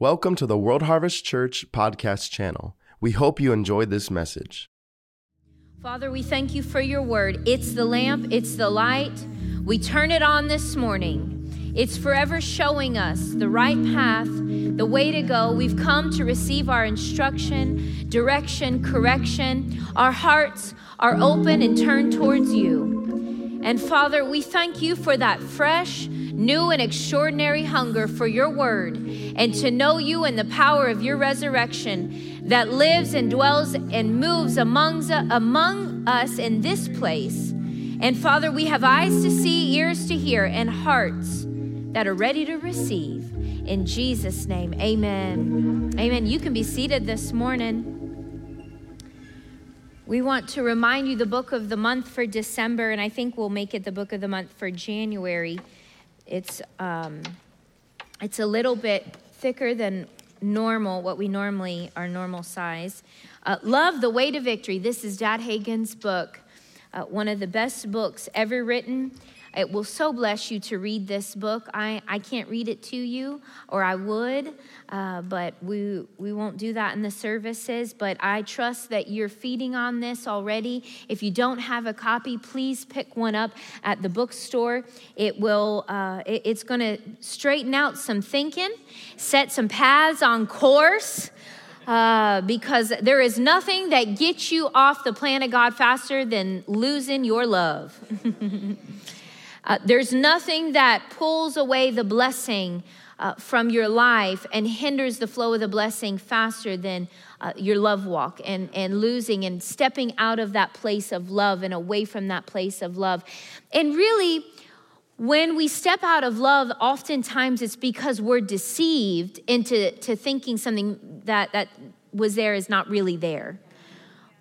Welcome to the World Harvest Church podcast channel. We hope you enjoyed this message. Father, we thank you for your word. It's the lamp, it's the light. We turn it on this morning. It's forever showing us the right path, the way to go. We've come to receive our instruction, direction, correction. Our hearts are open and turned towards you. And Father, we thank you for that fresh, new, and extraordinary hunger for your word and to know you and the power of your resurrection that lives and dwells and moves among, among us in this place. And Father, we have eyes to see, ears to hear, and hearts that are ready to receive. In Jesus' name, amen. Amen. You can be seated this morning. We want to remind you the book of the month for December, and I think we'll make it the book of the month for January. It's um, it's a little bit thicker than normal, what we normally are normal size. Uh, Love the Way to Victory. This is Dad Hagin's book, uh, one of the best books ever written. It will so bless you to read this book. I, I can't read it to you, or I would, uh, but we, we won't do that in the services. But I trust that you're feeding on this already. If you don't have a copy, please pick one up at the bookstore. It will, uh, it, it's going to straighten out some thinking, set some paths on course. Uh, because there is nothing that gets you off the plan of God faster than losing your love. Uh, there's nothing that pulls away the blessing uh, from your life and hinders the flow of the blessing faster than uh, your love walk and, and losing and stepping out of that place of love and away from that place of love. And really, when we step out of love, oftentimes it's because we're deceived into to thinking something that, that was there is not really there.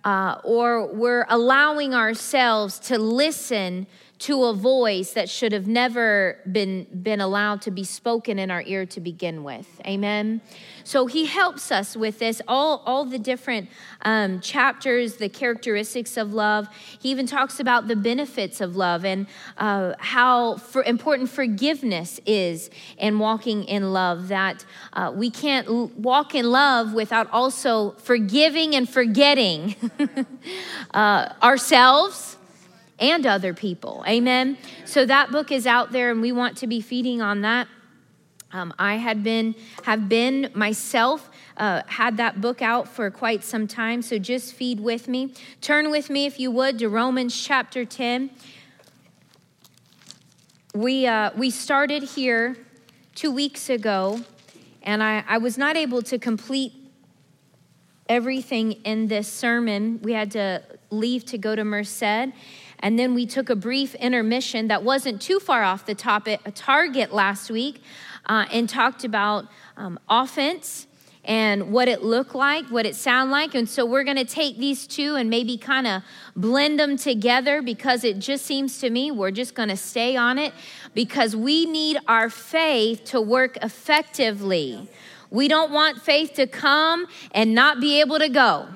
Uh, or we're allowing ourselves to listen to a voice that should have never been, been allowed to be spoken in our ear to begin with. Amen. So he helps us with this, all, all the different um, chapters, the characteristics of love. He even talks about the benefits of love and uh, how for important forgiveness is in walking in love, that uh, we can't l- walk in love without also forgiving and forgetting uh, ourselves and other people. Amen. So that book is out there, and we want to be feeding on that. Um, I had been have been myself uh, had that book out for quite some time, so just feed with me. Turn with me, if you would, to Romans chapter ten. We uh, we started here two weeks ago, and I, I was not able to complete everything in this sermon. We had to leave to go to Merced. And then we took a brief intermission that wasn't too far off the topic, a target last week, uh, and talked about um, offense and what it looked like, what it sounded like. And so we're going to take these two and maybe kind of blend them together because it just seems to me we're just going to stay on it because we need our faith to work effectively. We don't want faith to come and not be able to go.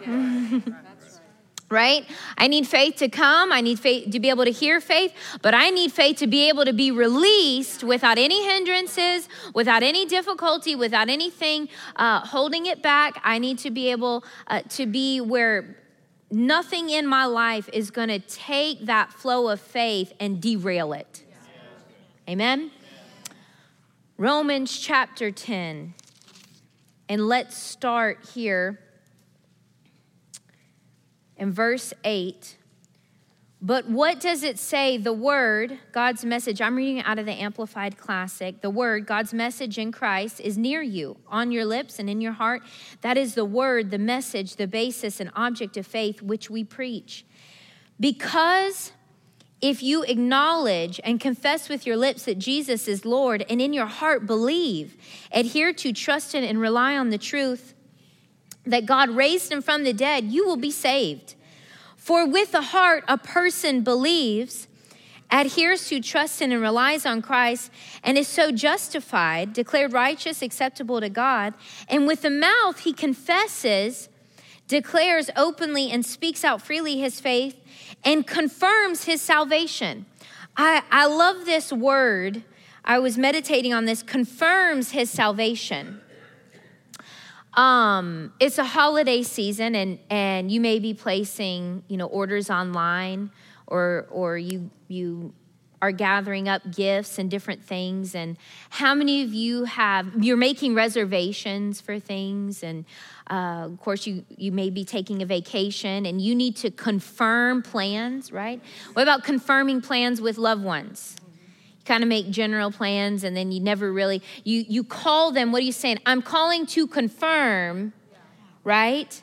Right? I need faith to come. I need faith to be able to hear faith, but I need faith to be able to be released without any hindrances, without any difficulty, without anything uh, holding it back. I need to be able uh, to be where nothing in my life is going to take that flow of faith and derail it. Amen? Romans chapter 10. And let's start here in verse 8. But what does it say? The word, God's message, I'm reading out of the Amplified Classic. The word, God's message in Christ, is near you, on your lips and in your heart. That is the word, the message, the basis and object of faith which we preach. Because if you acknowledge and confess with your lips that Jesus is Lord and in your heart believe, adhere to, trust in, and rely on the truth, that God raised him from the dead, you will be saved. For with the heart a person believes, adheres to, trusts in, and relies on Christ, and is so justified, declared righteous, acceptable to God. And with the mouth he confesses, declares openly, and speaks out freely his faith, and confirms his salvation. I, I love this word. I was meditating on this confirms his salvation. Um, it's a holiday season, and and you may be placing you know orders online, or or you you are gathering up gifts and different things. And how many of you have you're making reservations for things and uh, of course you you may be taking a vacation and you need to confirm plans right? What about confirming plans with loved ones kind of make general plans and then you never really you you call them what are you saying i'm calling to confirm right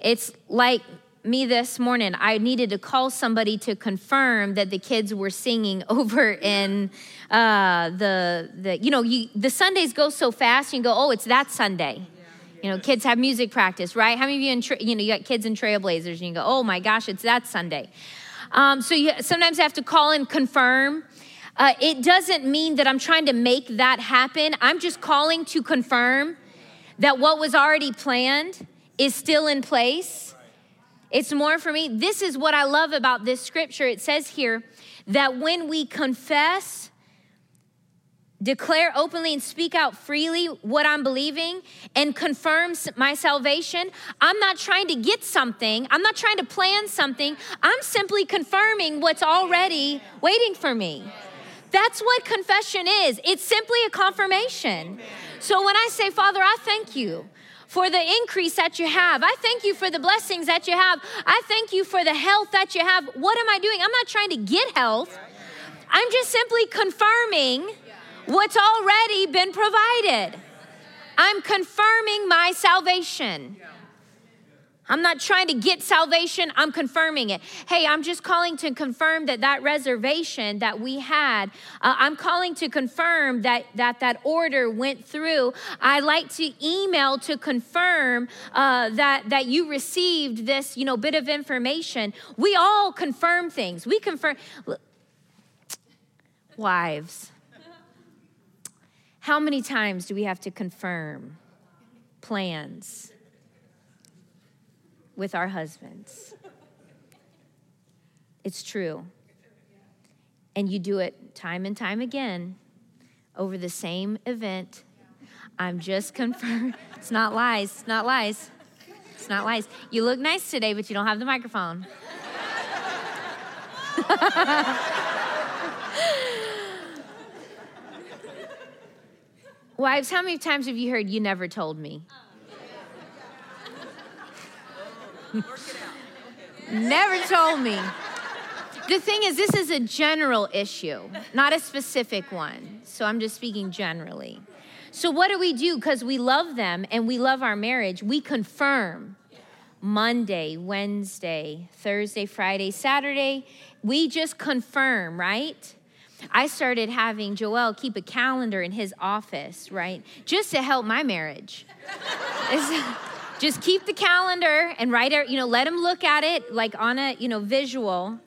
it's like me this morning. I needed to call somebody to confirm that the kids were singing over in uh, the the you know you, the Sundays go so fast. You go, oh, it's that Sunday. You know, kids have music practice, right? How many of you in tra- you know you got kids in Trailblazers and you go, oh my gosh, it's that Sunday. Um, so you sometimes have to call and confirm. Uh, it doesn't mean that I'm trying to make that happen. I'm just calling to confirm that what was already planned is still in place it's more for me. This is what I love about this scripture. It says here that when we confess, declare openly and speak out freely what I'm believing and confirm my salvation, I'm not trying to get something, I'm not trying to plan something, I'm simply confirming what's already waiting for me. That's what confession is. It's simply a confirmation. So when I say, Father, I thank you for the increase that you have. I thank you for the blessings that you have. I thank you for the health that you have. What am I doing? I'm not trying to get health. I'm just simply confirming what's already been provided. I'm confirming my salvation. I'm not trying to get salvation, I'm confirming it. Hey, I'm just calling to confirm that that reservation that we had, uh, I'm calling to confirm that, that that order went through. I like to email to confirm uh, that, that you received this, you know, bit of information. We all confirm things. We confirm. Wives, how many times do we have to confirm plans? With our husbands. It's true. And you do it time and time again over the same event. I'm just confirmed. It's not lies. It's not lies. It's not lies. You look nice today, but you don't have the microphone. Wives, how many times have you heard you never told me? Never told me. The thing is, this is a general issue, not a specific one. So I'm just speaking generally. So, what do we do? Because we love them and we love our marriage, we confirm Monday, Wednesday, Thursday, Friday, Saturday. We just confirm, right? I started having Joel keep a calendar in his office, right? Just to help my marriage. Just keep the calendar and write it, you know, let him look at it like on a, you know, visual.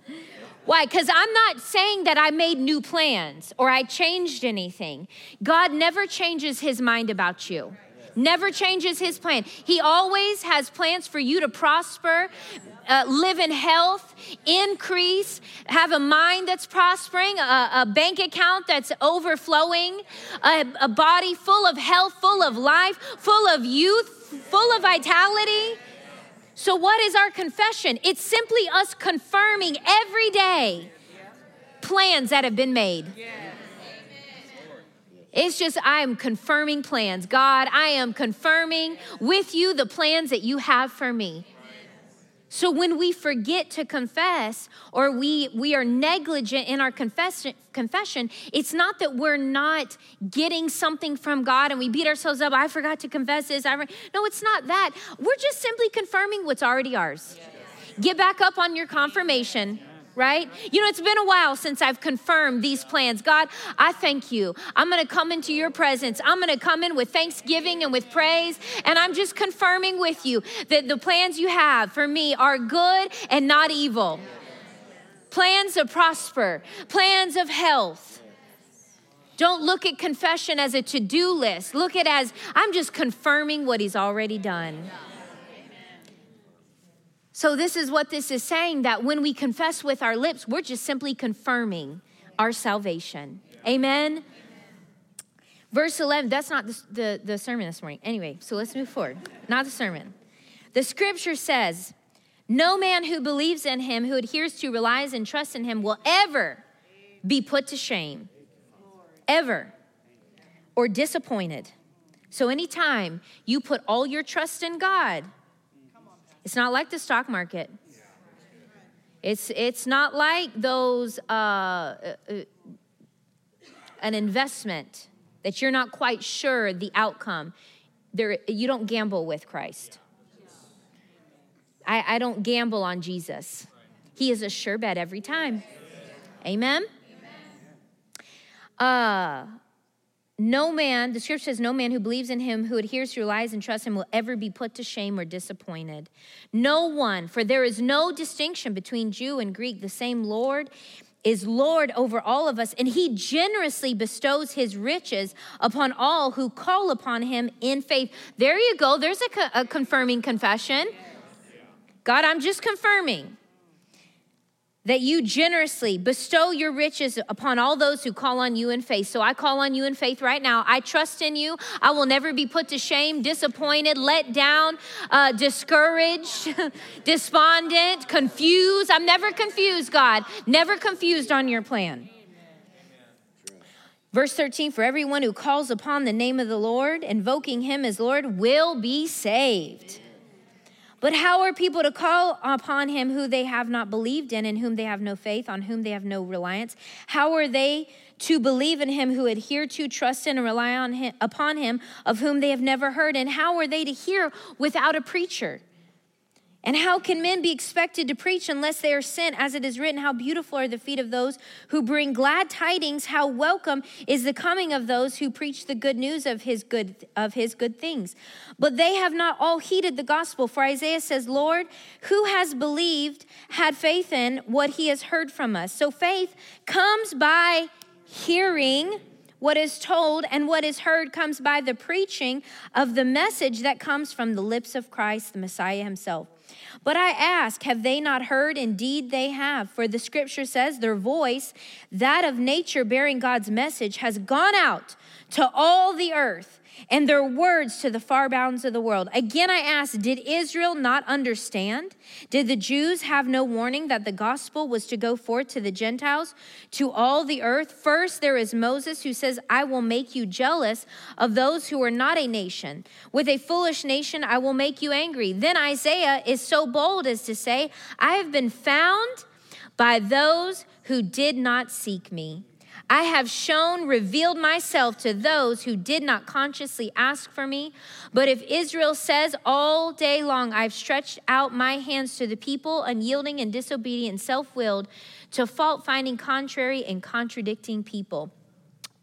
Why? Because I'm not saying that I made new plans or I changed anything. God never changes his mind about you, never changes his plan. He always has plans for you to prosper. Uh, live in health, increase, have a mind that's prospering, a, a bank account that's overflowing, a, a body full of health, full of life, full of youth, full of vitality. So, what is our confession? It's simply us confirming every day plans that have been made. It's just, I am confirming plans. God, I am confirming with you the plans that you have for me. So when we forget to confess or we, we are negligent in our confession, confession, it's not that we're not getting something from God and we beat ourselves up. I forgot to confess this. I no, it's not that. We're just simply confirming what's already ours. Get back up on your confirmation right? You know, it's been a while since I've confirmed these plans. God, I thank you. I'm going to come into your presence. I'm going to come in with thanksgiving and with praise. And I'm just confirming with you that the plans you have for me are good and not evil. Plans to prosper, plans of health. Don't look at confession as a to do list. Look at it as I'm just confirming what he's already done. So, this is what this is saying that when we confess with our lips, we're just simply confirming our salvation. Amen. Verse 11, that's not the, the, the sermon this morning. Anyway, so let's move forward. Not the sermon. The scripture says, No man who believes in him, who adheres to, relies, and trusts in him will ever be put to shame. Ever. Or disappointed. So anytime you put all your trust in God, it's not like the stock market. It's, it's not like those, uh, uh, an investment that you're not quite sure the outcome. There, you don't gamble with Christ. I, I don't gamble on Jesus. He is a sure bet every time. Amen? Uh, no man, the scripture says, no man who believes in him, who adheres to lies and trusts him, will ever be put to shame or disappointed. No one, for there is no distinction between Jew and Greek. The same Lord is Lord over all of us, and he generously bestows his riches upon all who call upon him in faith. There you go. There's a, co- a confirming confession. God, I'm just confirming that you generously bestow your riches upon all those who call on you in faith. So I call on you in faith right now. I trust in you. I will never be put to shame, disappointed, let down, uh, discouraged, despondent, confused. I'm never confused, God. Never confused on your plan. Verse 13 For everyone who calls upon the name of the Lord, invoking him as Lord, will be saved. But how are people to call upon him who they have not believed in, in whom they have no faith, on whom they have no reliance? How are they to believe in him who adhere to, trust in, and rely on him, upon him, of whom they have never heard? And how are they to hear without a preacher? And how can men be expected to preach unless they are sent? As it is written, How beautiful are the feet of those who bring glad tidings, how welcome is the coming of those who preach the good news of his good of his good things. But they have not all heeded the gospel. For Isaiah says, Lord, who has believed, had faith in what he has heard from us? So faith comes by hearing what is told and what is heard comes by the preaching of the message that comes from the lips of Christ, the Messiah himself. But I ask, have they not heard? Indeed, they have. For the scripture says, their voice, that of nature bearing God's message, has gone out to all the earth and their words to the far bounds of the world. Again, I ask, did Israel not understand? Did the Jews have no warning that the gospel was to go forth to the Gentiles, to all the earth? First, there is Moses who says, I will make you jealous of those who are not a nation. With a foolish nation, I will make you angry. Then Isaiah is so bold as to say, I have been found by those who did not seek me. I have shown, revealed myself to those who did not consciously ask for me. But if Israel says all day long, I've stretched out my hands to the people, unyielding and disobedient, self willed, to fault finding, contrary, and contradicting people.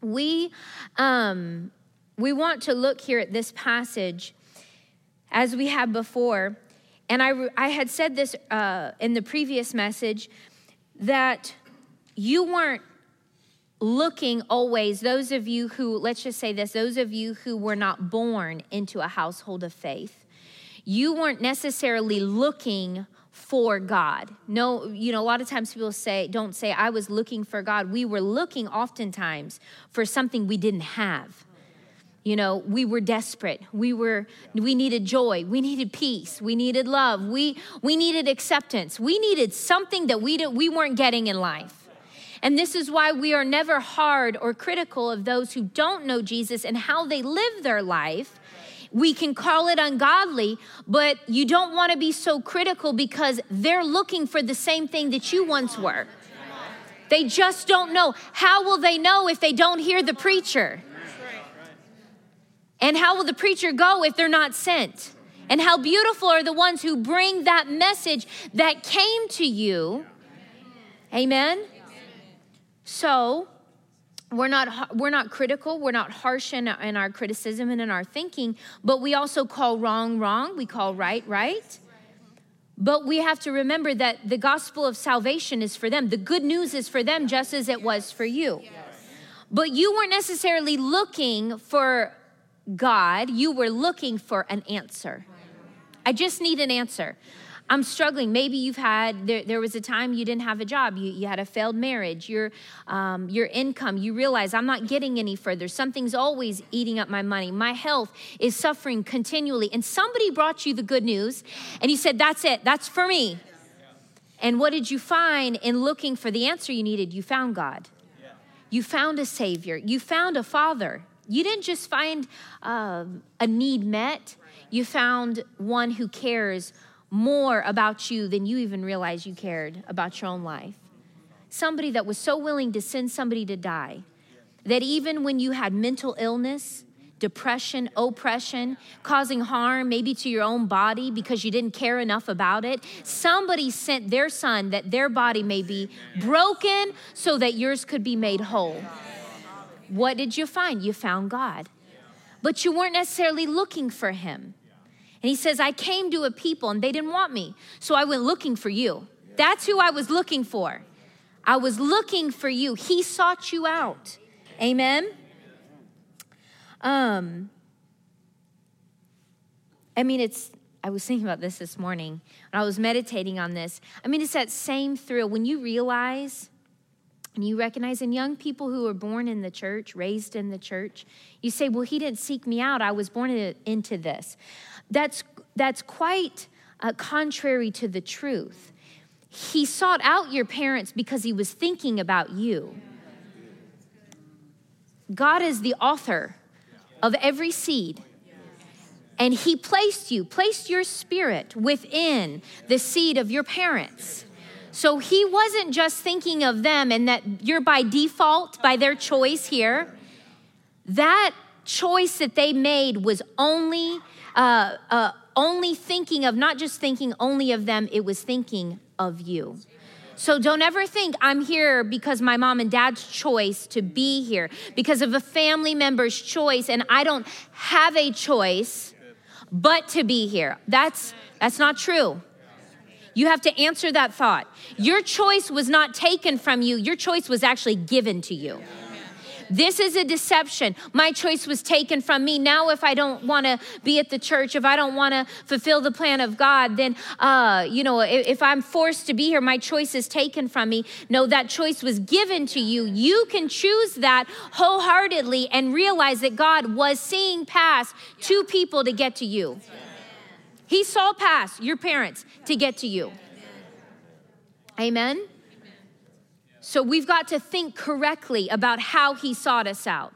We, um, we want to look here at this passage as we have before. And I, I had said this uh, in the previous message that you weren't looking always, those of you who, let's just say this, those of you who were not born into a household of faith, you weren't necessarily looking for God. No, you know, a lot of times people say, don't say, I was looking for God. We were looking oftentimes for something we didn't have. You know, we were desperate. We were we needed joy. We needed peace. We needed love. We we needed acceptance. We needed something that we didn't, we weren't getting in life. And this is why we are never hard or critical of those who don't know Jesus and how they live their life. We can call it ungodly, but you don't want to be so critical because they're looking for the same thing that you once were. They just don't know. How will they know if they don't hear the preacher? And how will the preacher go if they're not sent? And how beautiful are the ones who bring that message that came to you. Amen. So, we're not we're not critical we're not harsh in, in our criticism and in our thinking but we also call wrong wrong we call right right. But we have to remember that the gospel of salvation is for them. The good news is for them just as it was for you. But you weren't necessarily looking for god you were looking for an answer. I just need an answer I'm struggling. Maybe you've had, there, there was a time you didn't have a job, you, you had a failed marriage, your, um, your income, you realize I'm not getting any further. Something's always eating up my money. My health is suffering continually. And somebody brought you the good news and you said, That's it, that's for me. And what did you find in looking for the answer you needed? You found God. You found a Savior. You found a Father. You didn't just find uh, a need met, you found one who cares more about you than you even realized you cared about your own life. Somebody that was so willing to send somebody to die that even when you had mental illness, depression, oppression, causing harm maybe to your own body because you didn't care enough about it, somebody sent their son that their body may be broken so that yours could be made whole. What did you find? You found God. But you weren't necessarily looking for him. And he says, I came to a people and they didn't want me. So I went looking for you. That's who I was looking for. I was looking for you. He sought you out. Amen. Um, I mean, it's, I was thinking about this this morning and I was meditating on this. I mean, it's that same thrill when you realize and you recognize in young people who are born in the church, raised in the church, you say, Well, he didn't seek me out. I was born into this. That's, that's quite uh, contrary to the truth. He sought out your parents because he was thinking about you. God is the author of every seed. And he placed you, placed your spirit within the seed of your parents. So he wasn't just thinking of them and that you're by default, by their choice here. That choice that they made was only, uh, uh, only thinking of, not just thinking only of them, it was thinking of you. So don't ever think I'm here because my mom and dad's choice to be here, because of a family member's choice, and I don't have a choice but to be here. That's that's not true. You have to answer that thought. Your choice was not taken from you, your choice was actually given to you. This is a deception. My choice was taken from me. Now, if I don't want to be at the church, if I don't want to fulfill the plan of God, then, uh, you know, if, if I'm forced to be here, my choice is taken from me. No, that choice was given to you. You can choose that wholeheartedly and realize that God was seeing past two people to get to you. He saw past your parents to get to you. Amen? So we've got to think correctly about how he sought us out.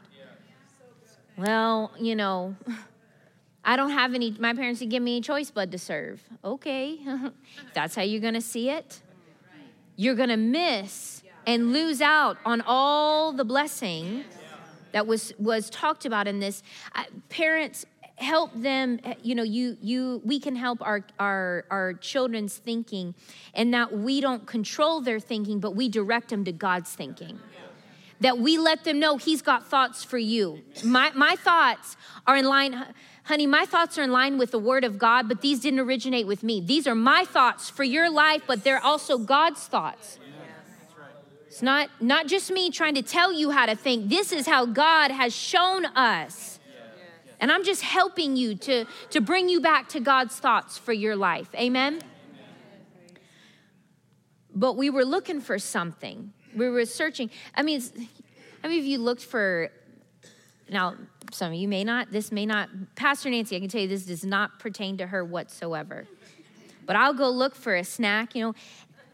Well, you know, I don't have any, my parents didn't give me any choice but to serve. Okay, that's how you're gonna see it. You're gonna miss and lose out on all the blessing that was was talked about in this. parents, help them you know you you we can help our our our children's thinking and that we don't control their thinking but we direct them to god's thinking. That we let them know he's got thoughts for you. My my thoughts are in line honey my thoughts are in line with the word of god but these didn't originate with me. These are my thoughts for your life but they're also god's thoughts. It's not not just me trying to tell you how to think. This is how god has shown us and I'm just helping you to, to bring you back to God's thoughts for your life. Amen? But we were looking for something. We were searching. I mean, how many of you looked for, now, some of you may not, this may not, Pastor Nancy, I can tell you this does not pertain to her whatsoever. But I'll go look for a snack, you know,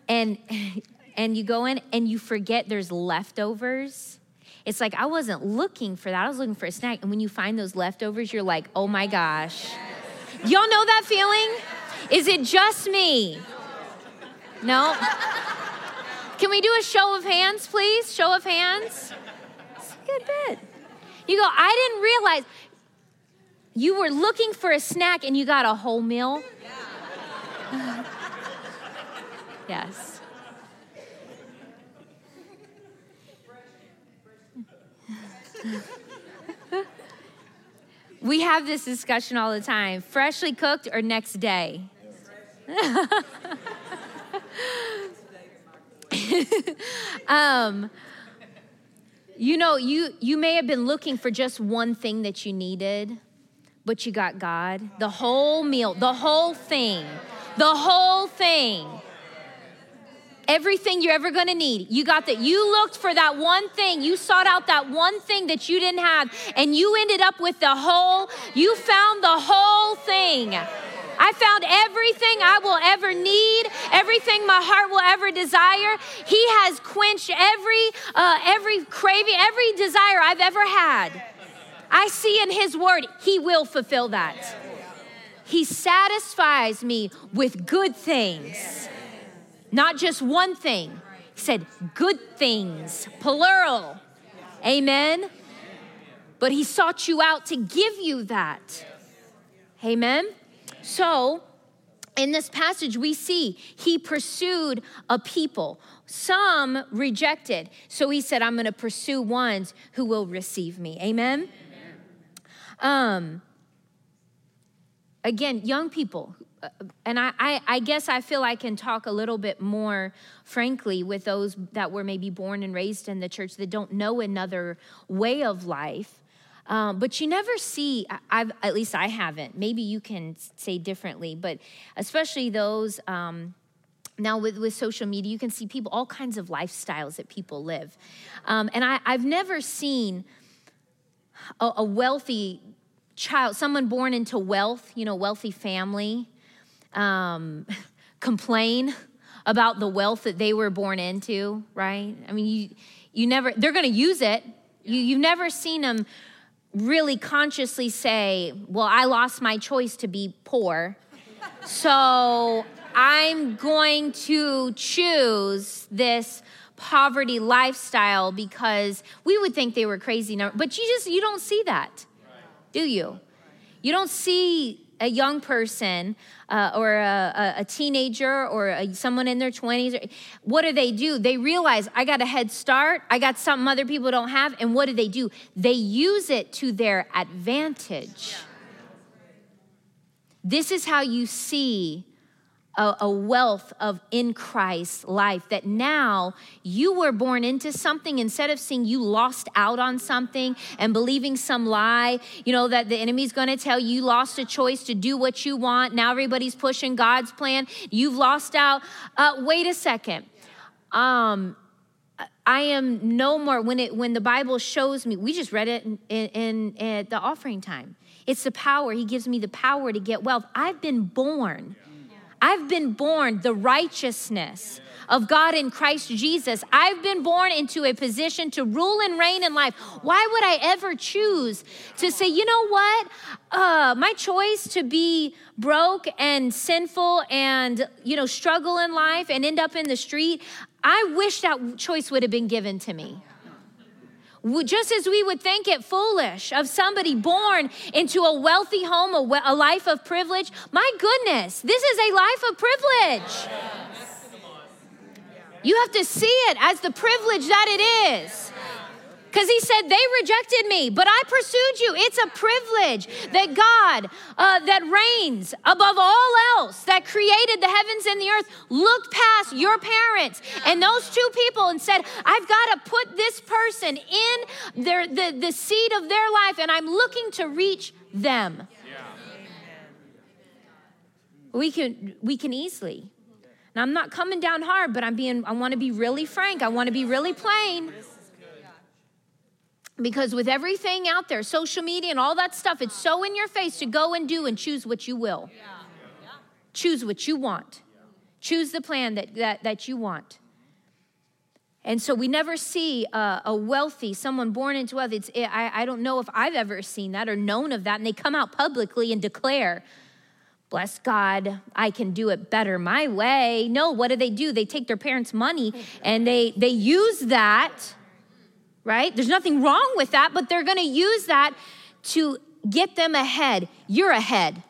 and and you go in and you forget there's leftovers it's like I wasn't looking for that. I was looking for a snack. And when you find those leftovers, you're like, oh my gosh. Y'all know that feeling? Is it just me? No? Can we do a show of hands, please? Show of hands. It's a good bit. You go, I didn't realize you were looking for a snack and you got a whole meal. Yeah. yes. we have this discussion all the time freshly cooked or next day? um, you know, you, you may have been looking for just one thing that you needed, but you got God. The whole meal, the whole thing The whole thing. Everything you're ever gonna need. You got that. You looked for that one thing. You sought out that one thing that you didn't have, and you ended up with the whole, you found the whole thing. I found everything I will ever need, everything my heart will ever desire. He has quenched every uh, every craving, every desire I've ever had. I see in His Word, He will fulfill that. He satisfies me with good things, not just one thing. He said, good things, plural. Amen. But He sought you out to give you that. Amen. So, in this passage, we see he pursued a people. Some rejected. So he said, I'm going to pursue ones who will receive me. Amen? Um, again, young people, and I, I, I, guess I feel I can talk a little bit more frankly with those that were maybe born and raised in the church that don't know another way of life. Um, but you never see, I've, at least I haven't, maybe you can say differently, but especially those, um, now with, with social media, you can see people, all kinds of lifestyles that people live. Um, and I, I've never seen a, a, wealthy child, someone born into wealth, you know, wealthy family, um, complain about the wealth that they were born into, right? I mean, you, you never, they're gonna use it. You, you've never seen them really consciously say, Well, I lost my choice to be poor. So I'm going to choose this poverty lifestyle because we would think they were crazy. But you just, you don't see that, do you? You don't see a young person uh, or a, a, teenager or a, someone in their 20s, what do they do? They realize I got a head start, I got something other people don't have, and what do they do? They use it to their advantage. This is how you see a, a, wealth of in Christ life that now you were born into something instead of seeing you lost out on something and believing some lie, you know, that the enemy's gonna tell you lost a choice to do what you want. Now everybody's pushing God's plan. You've lost out. Uh, wait a second. Um, I am no more when it when the Bible shows me. We just read it in, in, in the offering time. It's the power. He gives me the power to get wealth. I've been born I've been born the righteousness of God in Christ Jesus. I've been born into a position to rule and reign in life. Why would I ever choose to say, you know what? Uh, my choice to be broke and sinful and, you know, struggle in life and end up in the street, I wish that choice would have been given to me just as we would think it foolish of somebody born into a wealthy home, a, a life of privilege, my goodness, this is a life of privilege. You have to see it as the privilege that it is. Because he said, They rejected me, but I pursued you. It's a privilege that God, uh, that reigns above all else, that created the heavens and the earth, looked past your parents and those two people and said, I've got to put this person in their, the, the seat of their life, and I'm looking to reach them. We can, we can easily. Now, I'm not coming down hard, but I'm being, I want to be really frank. I want to be really plain. Because with everything out there, social media and all that stuff, it's so in your face to go and do and choose what you will. Choose what you want. Choose the plan that, that, that you want. And so we never see a, a wealthy, someone born into wealth. It's, it, I, I don't know if I've ever seen that or known of that. And they come out publicly and declare, bless God, I can do it better my way. No, what do they do? They take their parents' money and they, they use that right? There's nothing wrong with that, but they're going to use that to get them ahead. You're ahead.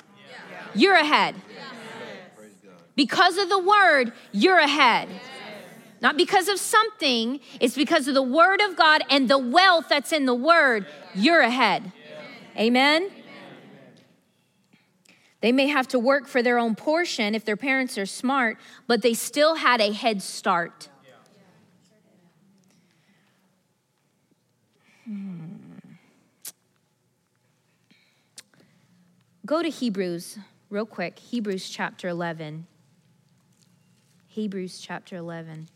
You're ahead. Because of the word, you're ahead. Not because of something, it's because of the word of God and the wealth that's in the word, you're ahead. Amen? They may have to work for their own portion if their parents are smart, but they still had a head start. Go to Hebrews real quick, Hebrews chapter 11. Hebrews chapter 11.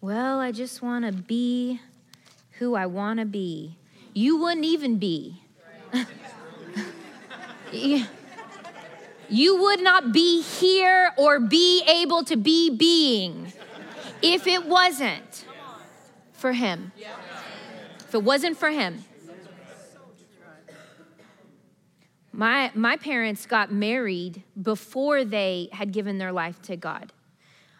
Well, I just want to be who I want to be. You wouldn't even be. you would not be here or be able to be being if it wasn't for Him. If it wasn't for Him. My, my parents got married before they had given their life to God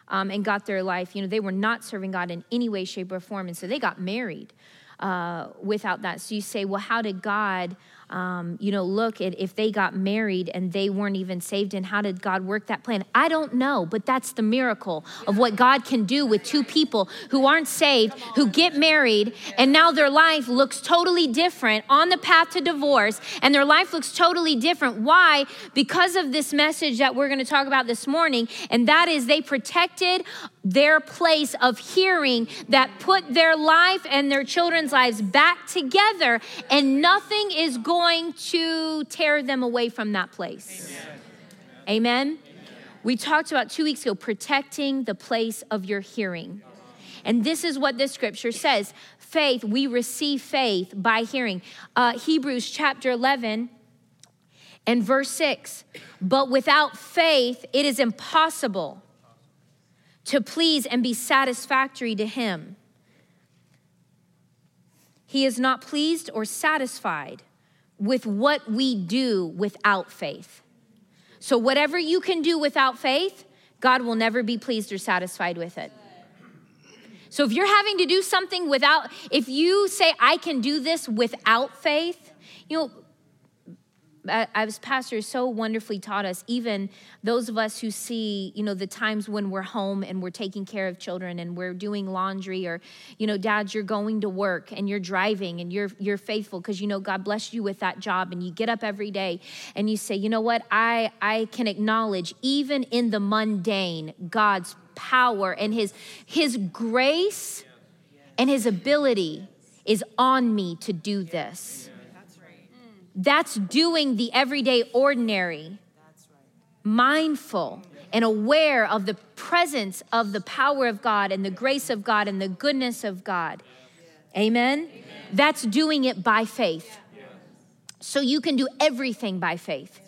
um, and got their life. You know, they were not serving God in any way, shape, or form. And so they got married uh, without that. So you say, well, how did God um, you know, look at if they got married and they weren't even saved, and how did God work that plan? I don't know, but that's the miracle of what God can do with two people who aren't saved, who get married, and now their life looks totally different on the path to divorce, and their life looks totally different. Why? Because of this message that we're going to talk about this morning, and that is they protected their place of hearing that put their life and their children's lives back together, and nothing is going to tear them away from that place. Amen. Amen. We talked about two weeks ago protecting the place of your hearing. And this is what this scripture says faith, we receive faith by hearing. Uh, Hebrews chapter 11 and verse 6 But without faith, it is impossible to please and be satisfactory to Him. He is not pleased or satisfied with what we do without faith. So, whatever you can do without faith, God will never be pleased or satisfied with it. So, if you're having to do something without, if you say, I can do this without faith, you know, as pastors so wonderfully taught us, even those of us who see, you know, the times when we're home and we're taking care of children and we're doing laundry or, you know, dads, you're going to work and you're driving and you're you're faithful because you know God blessed you with that job and you get up every day and you say, you know what, I I can acknowledge even in the mundane God's power and his his grace and his ability is on me to do this. That's doing the everyday ordinary, mindful and aware of the presence of the power of God and the grace of God and the goodness of God. Amen? That's doing it by faith. So you can do everything by faith.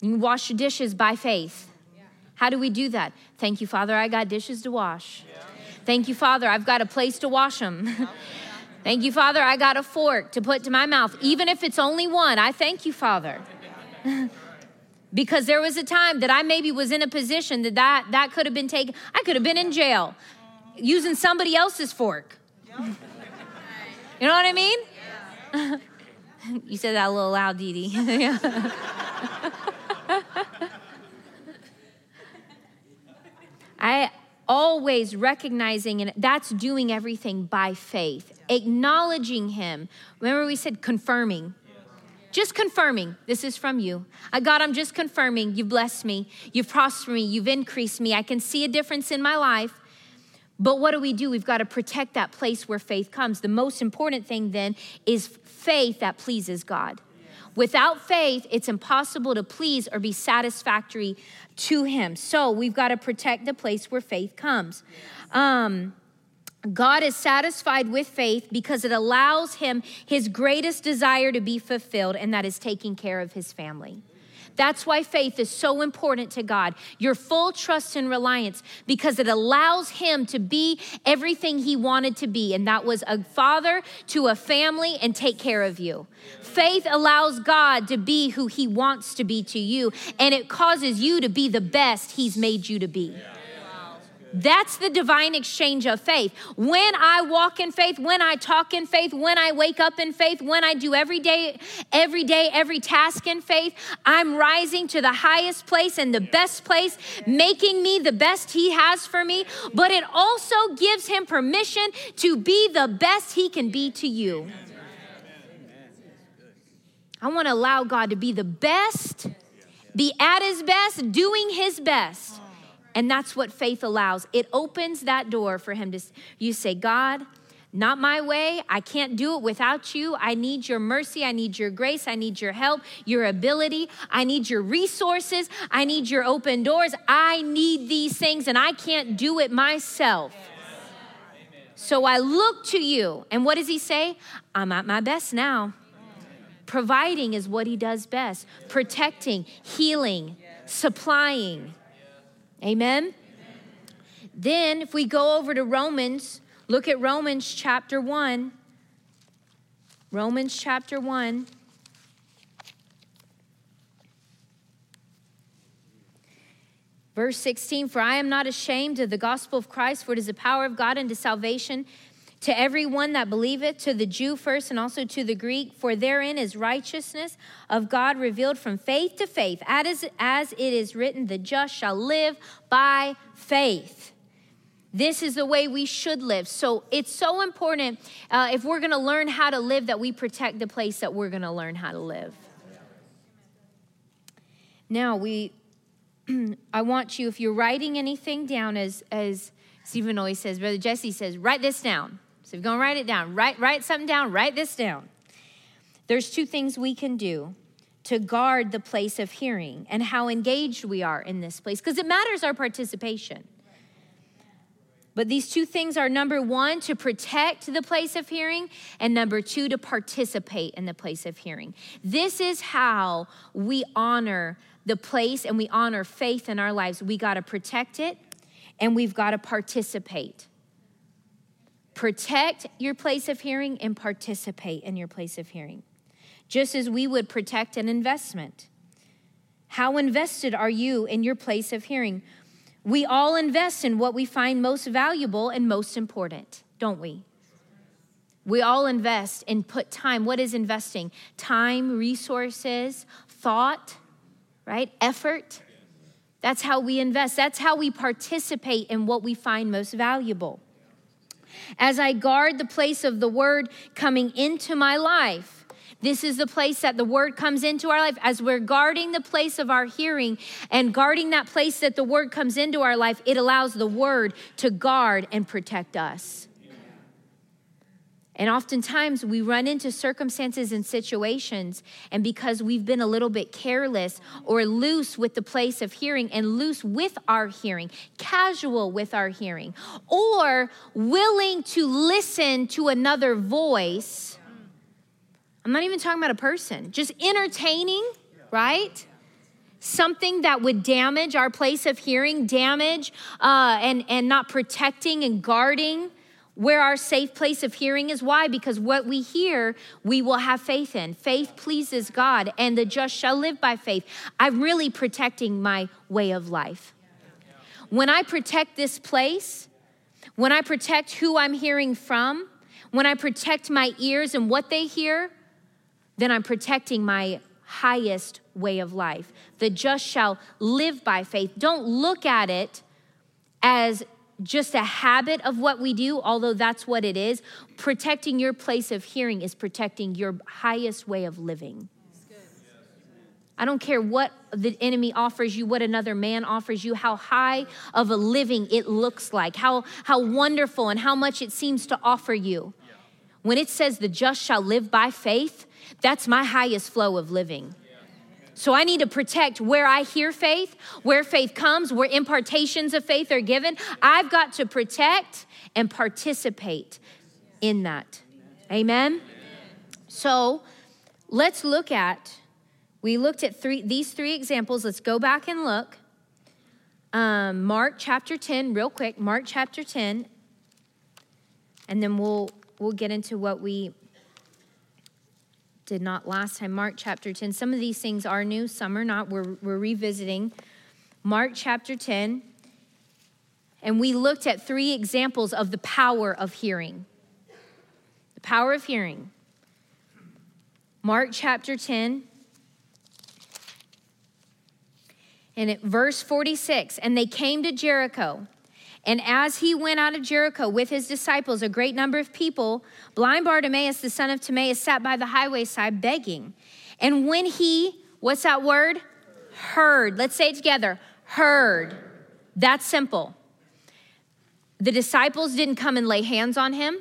You can wash your dishes by faith. How do we do that? Thank you, Father, I got dishes to wash. Thank you, Father, I've got a place to wash them. Thank you, Father. I got a fork to put to my mouth, even if it's only one. I thank you, Father. because there was a time that I maybe was in a position that that, that could have been taken, I could have been in jail using somebody else's fork. you know what I mean? you said that a little loud, Dee Dee. I always recognizing and that's doing everything by faith acknowledging Him. Remember, we said confirming. Just confirming, this is from you. I, God, I'm just confirming you've blessed me, you've prospered me, you've increased me. I can see a difference in my life. But what do we do? We've got to protect that place where faith comes. The most important thing then is faith that pleases God. Without faith, it's impossible to please or be satisfactory to Him. So we've got to protect the place where faith comes. Um, God is satisfied with faith because it allows him his greatest desire to be fulfilled, and that is taking care of his family. That's why faith is so important to God. Your full trust and reliance because it allows him to be everything he wanted to be, and that was a father to a family and take care of you. Faith allows God to be who he wants to be to you, and it causes you to be the best he's made you to be. Yeah. That's the divine exchange of faith. When I walk in faith, when I talk in faith, when I wake up in faith, when I do every day, every day, every task in faith, I'm rising to the highest place and the best place, making me the best He has for me. But it also gives Him permission to be the best He can be to you. I want to allow God to be the best, be at His best, doing His best and that's what faith allows. It opens that door for him to, you say, God, Not my way. I can't do it without you. I need your mercy. I need your grace. I need your help, your ability. I need your resources. I need your open doors. I need these things and I can't do it myself. So I look to you. And what does he say? I'm at my best now. Providing is what he does best protecting, healing, supplying. Amen? Then, if we go over to Romans, Look at Romans chapter 1. Romans chapter 1. Verse 16 For I am not ashamed of the gospel of Christ, for it is the power of God unto salvation to everyone that believeth, to the Jew first and also to the Greek, for therein is righteousness of God revealed from faith to faith, as, as it is written, the just shall live by faith. This is the way we should live. So it's so important uh, if we're going to learn how to live that we protect the place that we're going to learn how to live. Now we, I want you if you're writing anything down, as as Stephen always says, Brother Jesse says, write this down. So you're going to write it down, write write something down. Write this down. There's two things we can do to guard the place of hearing and how engaged we are in this place because it matters our participation. But these two things are number one, to protect the place of hearing, and number two, to participate in the place of hearing. This is how we honor the place and we honor faith in our lives. We got to protect it and we've got to participate. Protect your place of hearing and participate in your place of hearing, just as we would protect an investment. How invested are you in your place of hearing? We all invest in what we find most valuable and most important, don't we? We all invest and put time. What is investing? Time, resources, thought, right? Effort. That's how we invest. That's how we participate in what we find most valuable. As I guard the place of the word coming into my life, this is the place that the word comes into our life. As we're guarding the place of our hearing and guarding that place that the word comes into our life, it allows the word to guard and protect us. And oftentimes we run into circumstances and situations, and because we've been a little bit careless or loose with the place of hearing and loose with our hearing, casual with our hearing, or willing to listen to another voice I'm not even talking about a person, just entertaining, right? Something that would damage our place of hearing, damage uh, and, and not protecting and guarding where our safe place of hearing is. Why? Because what we hear, we will have faith in. Faith pleases God, and the just shall live by faith. I'm really protecting my way of life. When I protect this place, when I protect who I'm hearing from, when I protect my ears and what they hear, then I'm protecting my highest way of life. The just shall live by faith. Don't look at it as just a habit of what we do, although that's what it is. Protecting your place of hearing is protecting your highest way of living. I don't care what the enemy offers you, what another man offers you, how high of a living it looks like, how, how wonderful and how much it seems to offer you. When it says the just shall live by faith, that's my highest flow of living. So I need to protect where I hear faith, where faith comes, where impartations of faith are given. I've got to protect and participate in that. Amen. So let's look at we looked at three these three examples. Let's go back and look. Um, Mark chapter 10, real quick, Mark chapter 10, and then we'll we'll get into what we did not last time. Mark chapter 10. Some of these things are new, some are not. We're, we're revisiting. Mark chapter 10. And we looked at three examples of the power of hearing. The power of hearing. Mark chapter 10. And at verse 46, and they came to Jericho. And as he went out of Jericho with his disciples, a great number of people, blind Bartimaeus, the son of Timaeus, sat by the highway side begging. And when he, what's that word? Heard. Let's say it together. Heard. That's simple. The disciples didn't come and lay hands on him.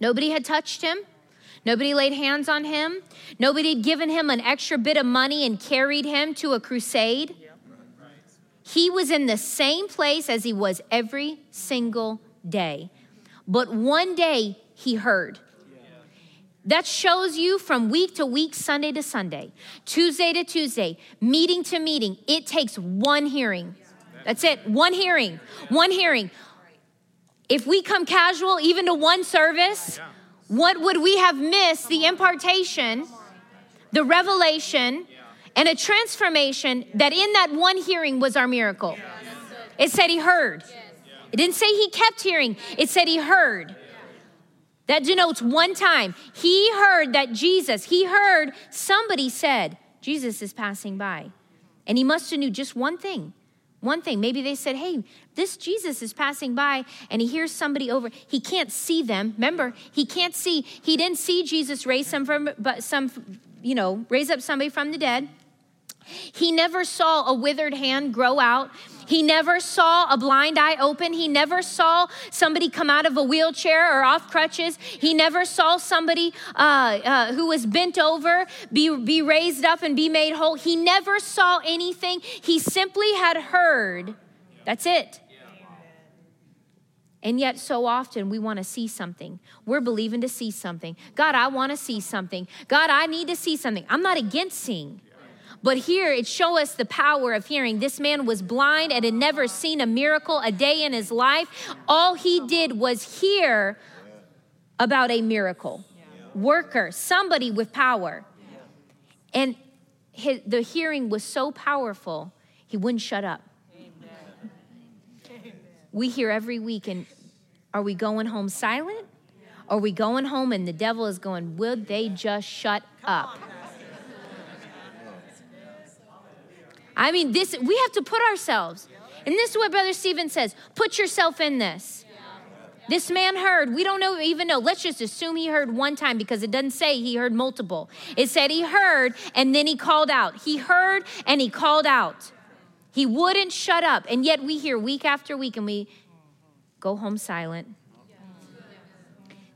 Nobody had touched him. Nobody laid hands on him. Nobody had given him an extra bit of money and carried him to a crusade. He was in the same place as he was every single day. But one day he heard. That shows you from week to week, Sunday to Sunday, Tuesday to Tuesday, meeting to meeting. It takes one hearing. That's it, one hearing, one hearing. If we come casual, even to one service, what would we have missed? The impartation, the revelation, and a transformation that in that one hearing was our miracle. It said he heard. It didn't say he kept hearing, it said he heard. That denotes one time. He heard that Jesus, he heard somebody said, Jesus is passing by. And he must have knew just one thing. One thing. Maybe they said, hey, this Jesus is passing by and he hears somebody over. He can't see them. Remember, he can't see. He didn't see Jesus raise some from but some, you know, raise up somebody from the dead. He never saw a withered hand grow out. He never saw a blind eye open. He never saw somebody come out of a wheelchair or off crutches. He never saw somebody uh, uh, who was bent over be, be raised up and be made whole. He never saw anything. He simply had heard. That's it. And yet, so often we want to see something. We're believing to see something. God, I want to see something. God, I need to see something. I'm not against seeing. But here it shows us the power of hearing. This man was blind and had never seen a miracle a day in his life. All he did was hear about a miracle. Worker, somebody with power. And his, the hearing was so powerful, he wouldn't shut up. We hear every week, and are we going home silent? Are we going home and the devil is going, Would they just shut up? I mean, this we have to put ourselves. And this is what Brother Stephen says put yourself in this. This man heard, we don't know, even know. Let's just assume he heard one time because it doesn't say he heard multiple. It said he heard and then he called out. He heard and he called out. He wouldn't shut up. And yet we hear week after week and we go home silent.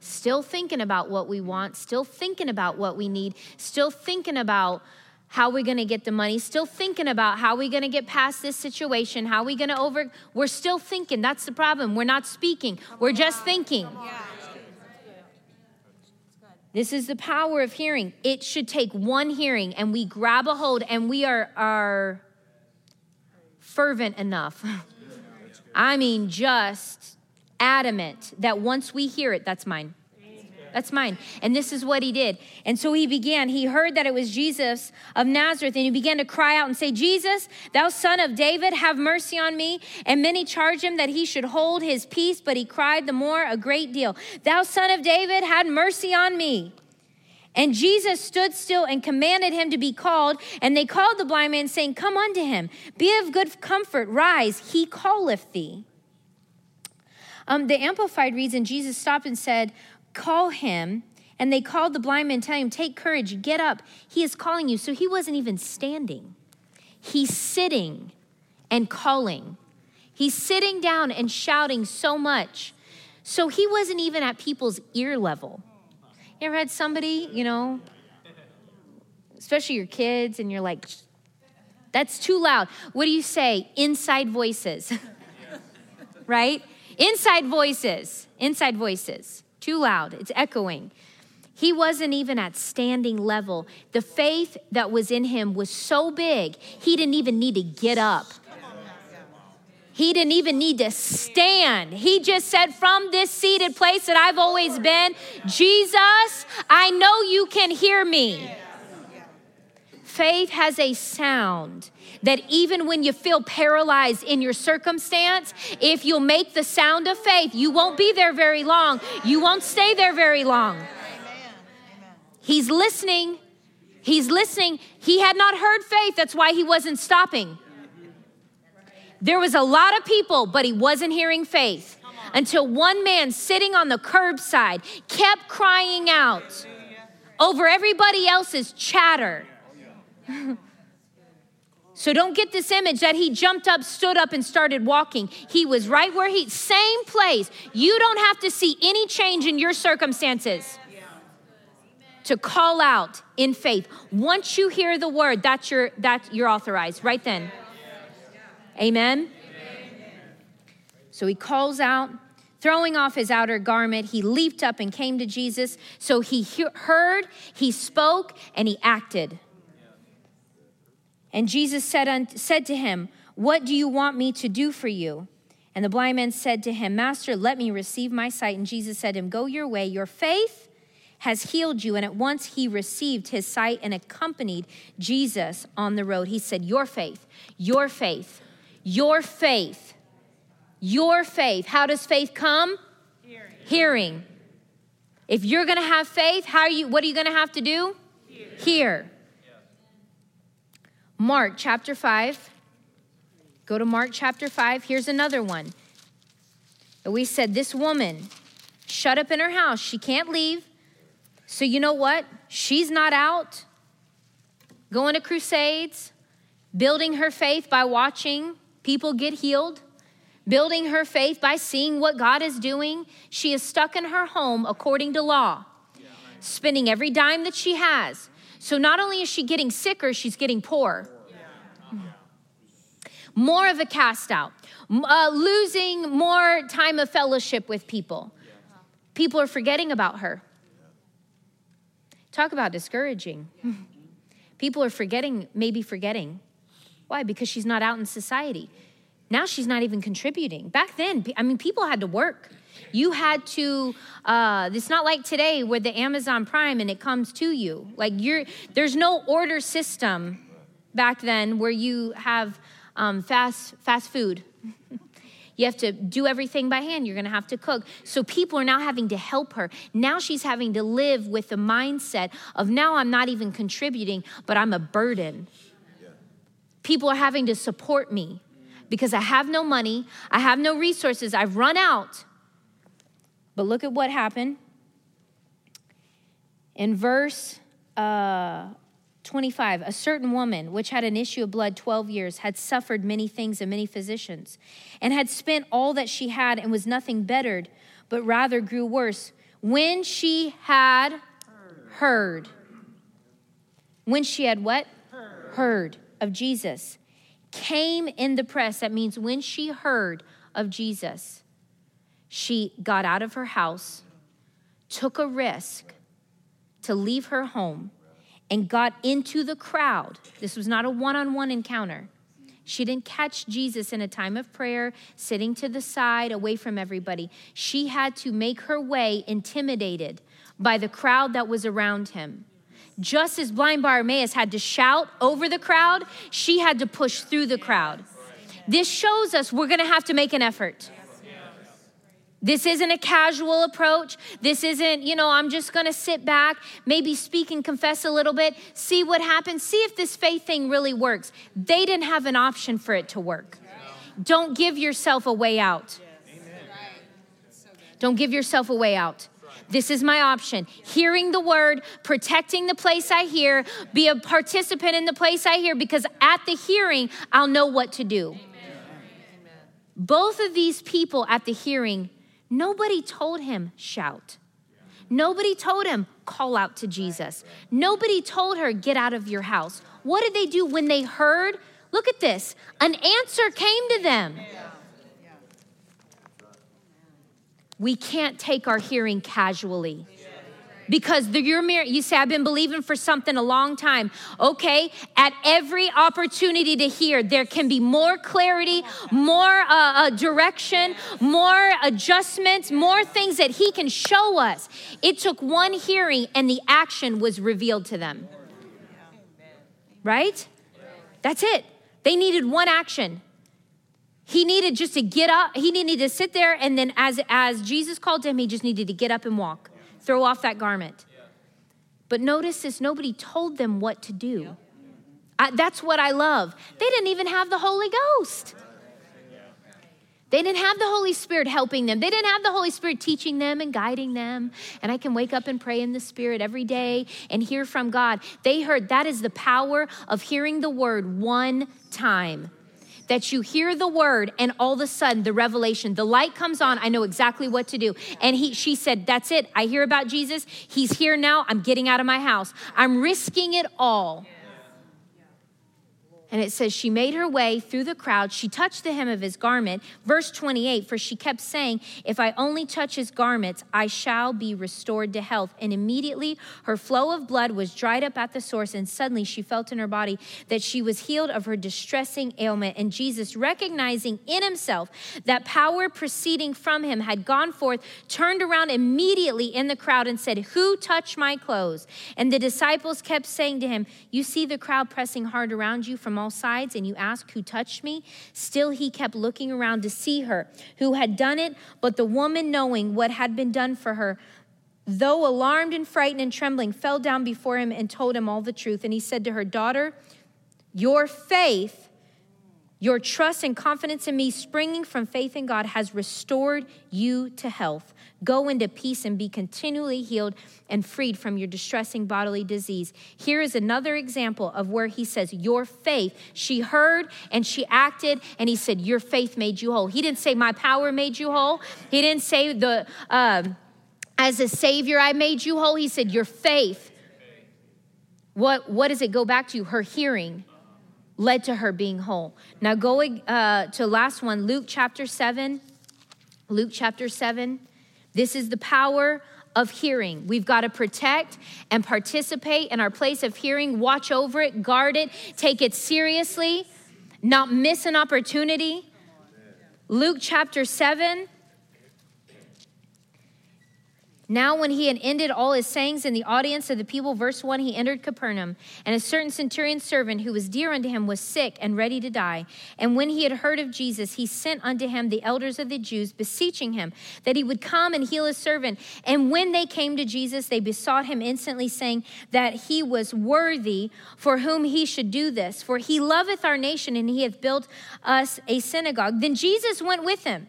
Still thinking about what we want, still thinking about what we need, still thinking about how we're going to get the money, still thinking about how we're going to get past this situation, how we going to over we're still thinking. That's the problem. We're not speaking. We're just thinking. This is the power of hearing. It should take one hearing and we grab a hold and we are are fervent enough. I mean just adamant that once we hear it, that's mine. That's mine. And this is what he did. And so he began. He heard that it was Jesus of Nazareth, and he began to cry out and say, Jesus, thou son of David, have mercy on me. And many charged him that he should hold his peace, but he cried the more a great deal, Thou son of David, had mercy on me. And Jesus stood still and commanded him to be called. And they called the blind man, saying, Come unto him, be of good comfort, rise, he calleth thee. Um, the Amplified reads, and Jesus stopped and said, call him. And they called the blind man, telling him, Take courage, get up. He is calling you. So he wasn't even standing, he's sitting and calling. He's sitting down and shouting so much. So he wasn't even at people's ear level. You ever had somebody, you know, especially your kids, and you're like, that's too loud. What do you say? Inside voices, right? Inside voices, inside voices too loud, it's echoing. He wasn't even at standing level. The faith that was in him was so big, he didn't even need to get up. He didn't even need to stand. He just said, From this seated place that I've always been, Jesus, I know you can hear me. Faith has a sound that even when you feel paralyzed in your circumstance, if you'll make the sound of faith, you won't be there very long. You won't stay there very long. He's listening. He's listening. He had not heard faith. That's why he wasn't stopping. There was a lot of people, but he wasn't hearing faith until one man sitting on the curbside kept crying out over everybody else's chatter. So don't get this image that he jumped up, stood up, and started walking. He was right where he, same place. You don't have to see any change in your circumstances to call out in faith. Once you hear the word, that's your that you're authorized right then. Amen. So he calls out, throwing off his outer garment, he leaped up and came to Jesus. So he heard, he spoke, and he acted. And Jesus said, said to him, What do you want me to do for you? And the blind man said to him, Master, let me receive my sight. And Jesus said to him, Go your way, your faith has healed you. And at once he received his sight and accompanied Jesus on the road. He said, Your faith, your faith, your faith, your faith. How does faith come? Hearing. Hearing. If you're gonna have faith, how are you what are you gonna have to do? Hear. Hear. Mark chapter 5. Go to Mark chapter 5. Here's another one. We said this woman shut up in her house. She can't leave. So, you know what? She's not out going to crusades, building her faith by watching people get healed, building her faith by seeing what God is doing. She is stuck in her home according to law, spending every dime that she has so not only is she getting sicker, she's getting poor. More of a cast out, uh, losing more time of fellowship with people. People are forgetting about her. Talk about discouraging. People are forgetting, maybe forgetting. Why? Because she's not out in society. Now she's not even contributing. Back then, I mean, people had to work. You had to, uh, it's not like today where the Amazon Prime and it comes to you. Like you're, there's no order system back then where you have um, fast, fast food. You have to do everything by hand. You're going to have to cook. So people are now having to help her. Now she's having to live with the mindset of now I'm not even contributing, but I'm a burden. People are having to support me because I have no money, I have no resources, I've run out. But look at what happened. In verse uh, 25, a certain woman, which had an issue of blood 12 years, had suffered many things and many physicians, and had spent all that she had and was nothing bettered, but rather grew worse. When she had heard, when she had what? Heard, heard of Jesus, came in the press. That means when she heard of Jesus she got out of her house, took a risk to leave her home, and got into the crowd. This was not a one on one encounter. She didn't catch Jesus in a time of prayer, sitting to the side, away from everybody. She had to make her way intimidated by the crowd that was around him. Just as blind Bartimaeus had to shout over the crowd, she had to push through the crowd. This shows us we're gonna have to make an effort. This isn't a casual approach. This isn't, you know, I'm just going to sit back, maybe speak and confess a little bit, see what happens, see if this faith thing really works. They didn't have an option for it to work. Don't give yourself a way out. Don't give yourself a way out. This is my option. Hearing the word, protecting the place I hear, be a participant in the place I hear, because at the hearing, I'll know what to do. Both of these people at the hearing Nobody told him, shout. Nobody told him, call out to Jesus. Nobody told her, get out of your house. What did they do when they heard? Look at this. An answer came to them. We can't take our hearing casually because you're you say i've been believing for something a long time. Okay at every opportunity to hear there can be more clarity more uh, uh, direction more adjustments more things that he can show us. It took one hearing and the action was revealed to them. Right? That's it. They needed one action. He needed just to get up he needed to sit there and then as as jesus called to him he just needed to get up and walk throw off that garment. But notice this nobody told them what to do. I, that's what I love. They didn't even have the Holy Ghost. They didn't have the Holy Spirit helping them. They didn't have the Holy Spirit teaching them and guiding them. And I can wake up and pray in the Spirit every day and hear from God. They heard that is the power of hearing the word one time. That you hear the word and all of a sudden the revelation, the light comes on. I know exactly what to do. And he, she said, That's it. I hear about Jesus. He's here now. I'm getting out of my house. I'm risking it all and it says, She made her way through the crowd. She touched the hem of his garment. Verse 28 For she kept saying, If I only touch his garments, I shall be restored to health. And immediately her flow of blood was dried up at the source. And suddenly she felt in her body that she was healed of her distressing ailment. And Jesus, recognizing in himself that power proceeding from him had gone forth, turned around immediately in the crowd and said, Who touched my clothes? And the disciples kept saying to him, You see the crowd pressing hard around you from all sides and you ask, Who touched me? Still he kept looking around to see her who had done it. But the woman, knowing what had been done for her, though alarmed and frightened and trembling, fell down before him and told him all the truth. And he said to her, Daughter, your faith your trust and confidence in me, springing from faith in God, has restored you to health. Go into peace and be continually healed and freed from your distressing bodily disease. Here is another example of where he says, Your faith. She heard and she acted, and he said, Your faith made you whole. He didn't say, My power made you whole. He didn't say, the uh, As a Savior, I made you whole. He said, Your faith. What, what does it go back to? Her hearing led to her being whole. Now, going uh, to last one, Luke chapter 7. Luke chapter 7. This is the power of hearing. We've got to protect and participate in our place of hearing, watch over it, guard it, take it seriously, not miss an opportunity. Luke chapter 7. Now, when he had ended all his sayings in the audience of the people, verse 1, he entered Capernaum. And a certain centurion servant who was dear unto him was sick and ready to die. And when he had heard of Jesus, he sent unto him the elders of the Jews, beseeching him that he would come and heal his servant. And when they came to Jesus, they besought him instantly, saying that he was worthy for whom he should do this. For he loveth our nation, and he hath built us a synagogue. Then Jesus went with him.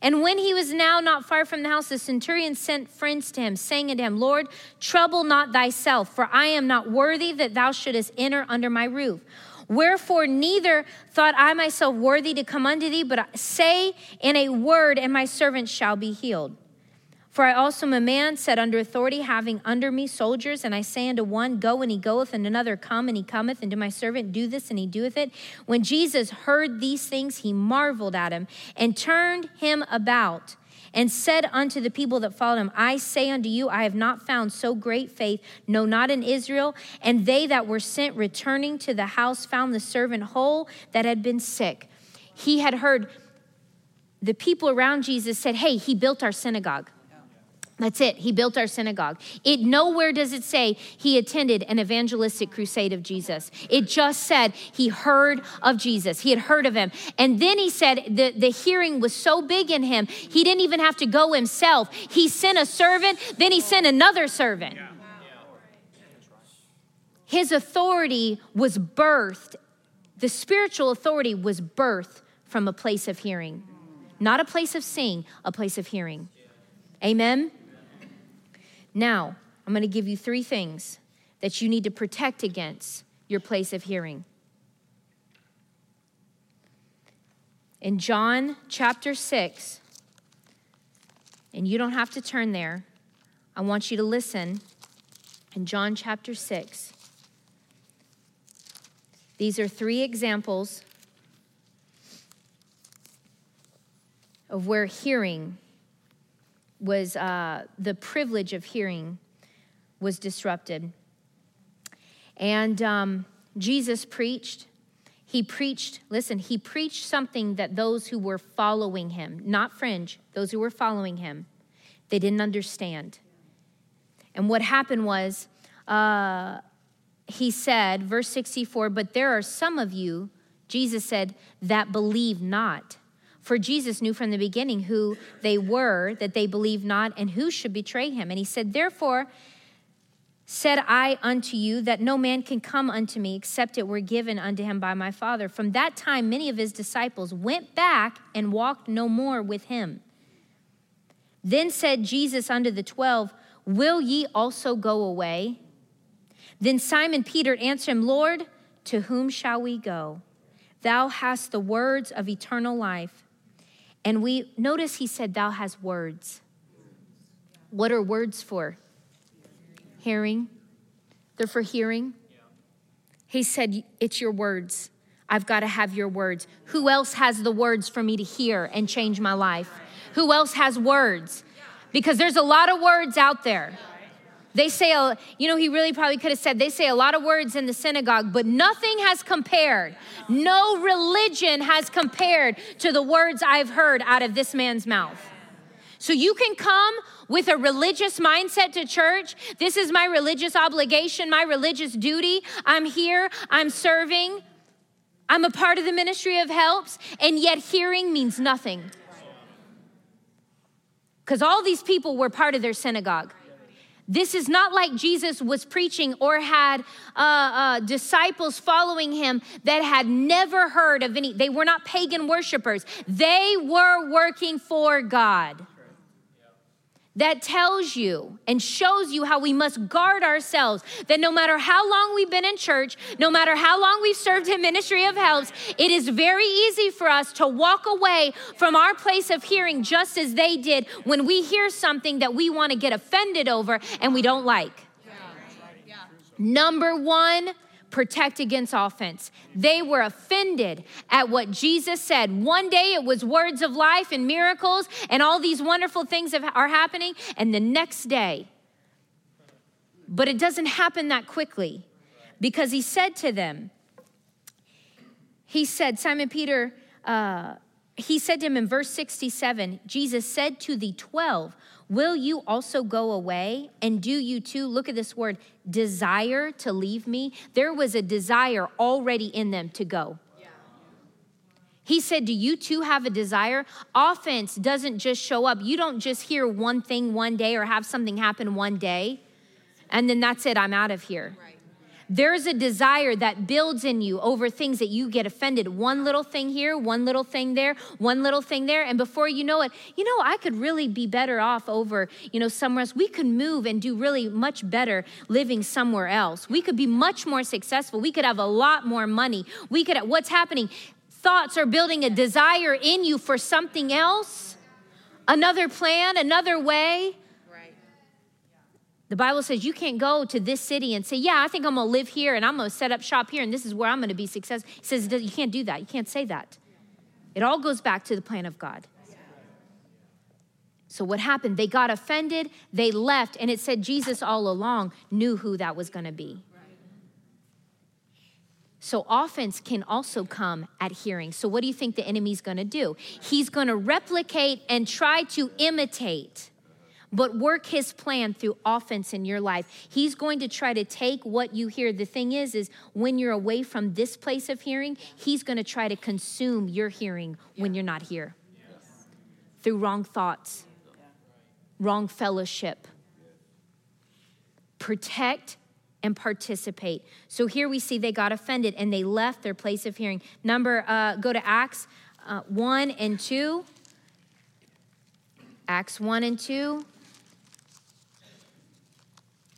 And when he was now not far from the house, the centurion sent friends to him, saying unto him, Lord, trouble not thyself, for I am not worthy that thou shouldest enter under my roof. Wherefore, neither thought I myself worthy to come unto thee, but say in a word, and my servant shall be healed. For I also am a man set under authority, having under me soldiers, and I say unto one, Go, and he goeth, and another, Come, and he cometh, and to my servant, Do this, and he doeth it. When Jesus heard these things, he marveled at him, and turned him about, and said unto the people that followed him, I say unto you, I have not found so great faith, no, not in Israel. And they that were sent, returning to the house, found the servant whole that had been sick. He had heard the people around Jesus said, Hey, he built our synagogue. That's it. He built our synagogue. It nowhere does it say he attended an evangelistic crusade of Jesus. It just said he heard of Jesus. He had heard of him. And then he said the, the hearing was so big in him, he didn't even have to go himself. He sent a servant, then he sent another servant. His authority was birthed, the spiritual authority was birthed from a place of hearing, not a place of seeing, a place of hearing. Amen. Now, I'm going to give you three things that you need to protect against your place of hearing. In John chapter 6, and you don't have to turn there, I want you to listen. In John chapter 6, these are three examples of where hearing was uh, the privilege of hearing was disrupted. And um, Jesus preached. He preached, listen, he preached something that those who were following him, not fringe, those who were following him, they didn't understand. And what happened was, uh, he said, verse 64, but there are some of you, Jesus said, that believe not. For Jesus knew from the beginning who they were, that they believed not, and who should betray him. And he said, Therefore, Said I unto you that no man can come unto me except it were given unto him by my Father. From that time, many of his disciples went back and walked no more with him. Then said Jesus unto the twelve, Will ye also go away? Then Simon Peter answered him, Lord, to whom shall we go? Thou hast the words of eternal life. And we notice he said, Thou hast words. What are words for? Hearing. They're for hearing. He said, It's your words. I've got to have your words. Who else has the words for me to hear and change my life? Who else has words? Because there's a lot of words out there. They say, you know, he really probably could have said, they say a lot of words in the synagogue, but nothing has compared. No religion has compared to the words I've heard out of this man's mouth. So you can come with a religious mindset to church. This is my religious obligation, my religious duty. I'm here, I'm serving, I'm a part of the ministry of helps, and yet hearing means nothing. Because all these people were part of their synagogue. This is not like Jesus was preaching or had uh, uh, disciples following him that had never heard of any, they were not pagan worshipers. They were working for God that tells you and shows you how we must guard ourselves. That no matter how long we've been in church, no matter how long we've served in ministry of helps, it is very easy for us to walk away from our place of hearing just as they did when we hear something that we want to get offended over and we don't like. Number one, protect against offense. They were offended at what Jesus said. One day it was words of life and miracles, and all these wonderful things are happening, and the next day, but it doesn't happen that quickly because he said to them, He said, Simon Peter, uh, he said to him in verse 67, Jesus said to the 12, Will you also go away? And do you too, look at this word, desire to leave me? There was a desire already in them to go. He said, Do you too have a desire? Offense doesn't just show up. You don't just hear one thing one day or have something happen one day, and then that's it, I'm out of here. Right. There's a desire that builds in you over things that you get offended. One little thing here, one little thing there, one little thing there. And before you know it, you know, I could really be better off over, you know, somewhere else. We could move and do really much better living somewhere else. We could be much more successful. We could have a lot more money. We could, what's happening? Thoughts are building a desire in you for something else, another plan, another way. The Bible says you can't go to this city and say, Yeah, I think I'm gonna live here and I'm gonna set up shop here and this is where I'm gonna be successful. He says, You can't do that. You can't say that. It all goes back to the plan of God. So, what happened? They got offended, they left, and it said Jesus all along knew who that was gonna be. So, offense can also come at hearing. So, what do you think the enemy's gonna do? He's gonna replicate and try to imitate but work his plan through offense in your life. He's going to try to take what you hear. The thing is is when you're away from this place of hearing, he's going to try to consume your hearing when you're not here. Through wrong thoughts, wrong fellowship. Protect and participate. So here we see they got offended and they left their place of hearing. Number, uh, go to Acts uh, 1 and 2. Acts 1 and 2.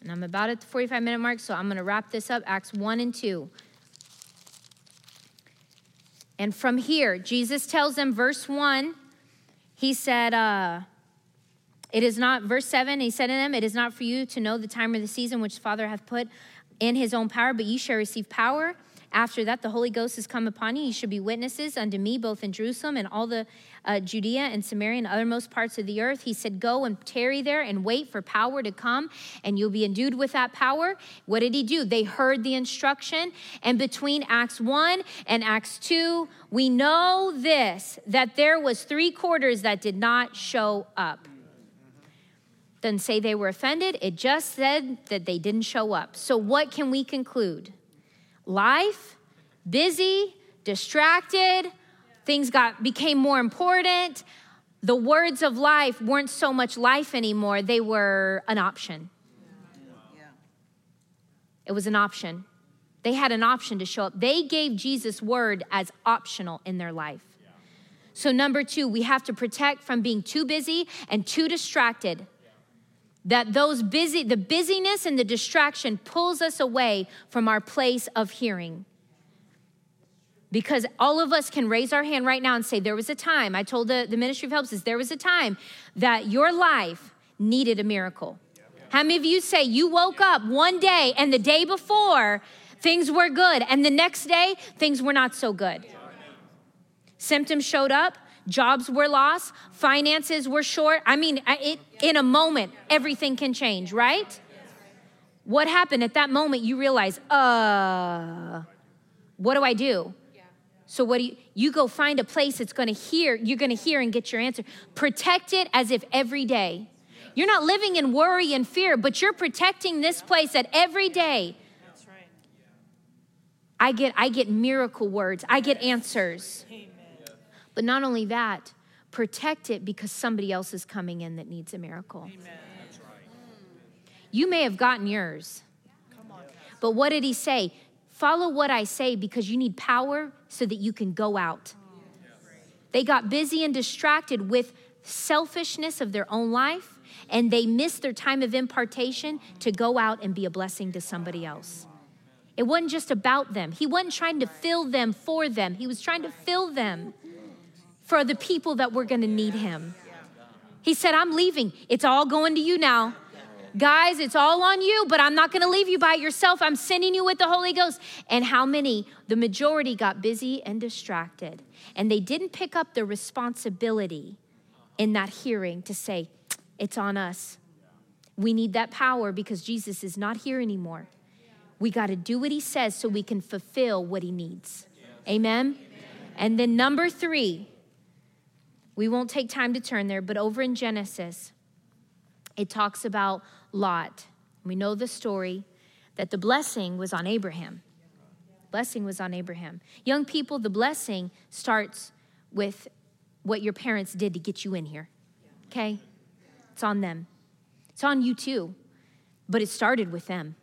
And I'm about at the 45 minute mark, so I'm going to wrap this up. Acts 1 and 2. And from here, Jesus tells them, verse 1, he said, uh, It is not, verse 7, he said to them, It is not for you to know the time or the season which the Father hath put in his own power, but ye shall receive power after that, the Holy Ghost has come upon you. You should be witnesses unto me, both in Jerusalem and all the uh, Judea and Samaria and othermost parts of the earth. He said, Go and tarry there and wait for power to come, and you'll be endued with that power. What did he do? They heard the instruction. And between Acts 1 and Acts 2, we know this that there was three quarters that did not show up. Doesn't say they were offended, it just said that they didn't show up. So, what can we conclude? Life, busy, distracted, things got became more important. The words of life weren't so much life anymore, they were an option. It was an option. They had an option to show up. They gave Jesus' word as optional in their life. So, number two, we have to protect from being too busy and too distracted. That those busy, the busyness and the distraction pulls us away from our place of hearing. Because all of us can raise our hand right now and say, There was a time, I told the, the Ministry of Helps, is there was a time that your life needed a miracle. How many of you say you woke up one day and the day before things were good, and the next day things were not so good? Symptoms showed up, jobs were lost, finances were short. I mean, it, in a moment, everything can change, right? What happened at that moment? You realize, uh, what do I do? So what do you you go find a place that's going to hear, you're going to hear and get your answer. Protect it as if every day. You're not living in worry and fear, but you're protecting this place that every day I get I get miracle words. I get answers. But not only that, protect it because somebody else is coming in that needs a miracle. You may have gotten yours. But what did he say? Follow what I say because you need power so that you can go out. They got busy and distracted with selfishness of their own life, and they missed their time of impartation to go out and be a blessing to somebody else. It wasn't just about them. He wasn't trying to fill them for them, he was trying to fill them for the people that were going to need him. He said, I'm leaving. It's all going to you now. Guys, it's all on you, but I'm not going to leave you by yourself. I'm sending you with the Holy Ghost. And how many? The majority got busy and distracted. And they didn't pick up the responsibility in that hearing to say, It's on us. We need that power because Jesus is not here anymore. We got to do what he says so we can fulfill what he needs. Amen? And then, number three, we won't take time to turn there, but over in Genesis, it talks about Lot. We know the story that the blessing was on Abraham. Blessing was on Abraham. Young people, the blessing starts with what your parents did to get you in here. Okay? It's on them. It's on you too. But it started with them.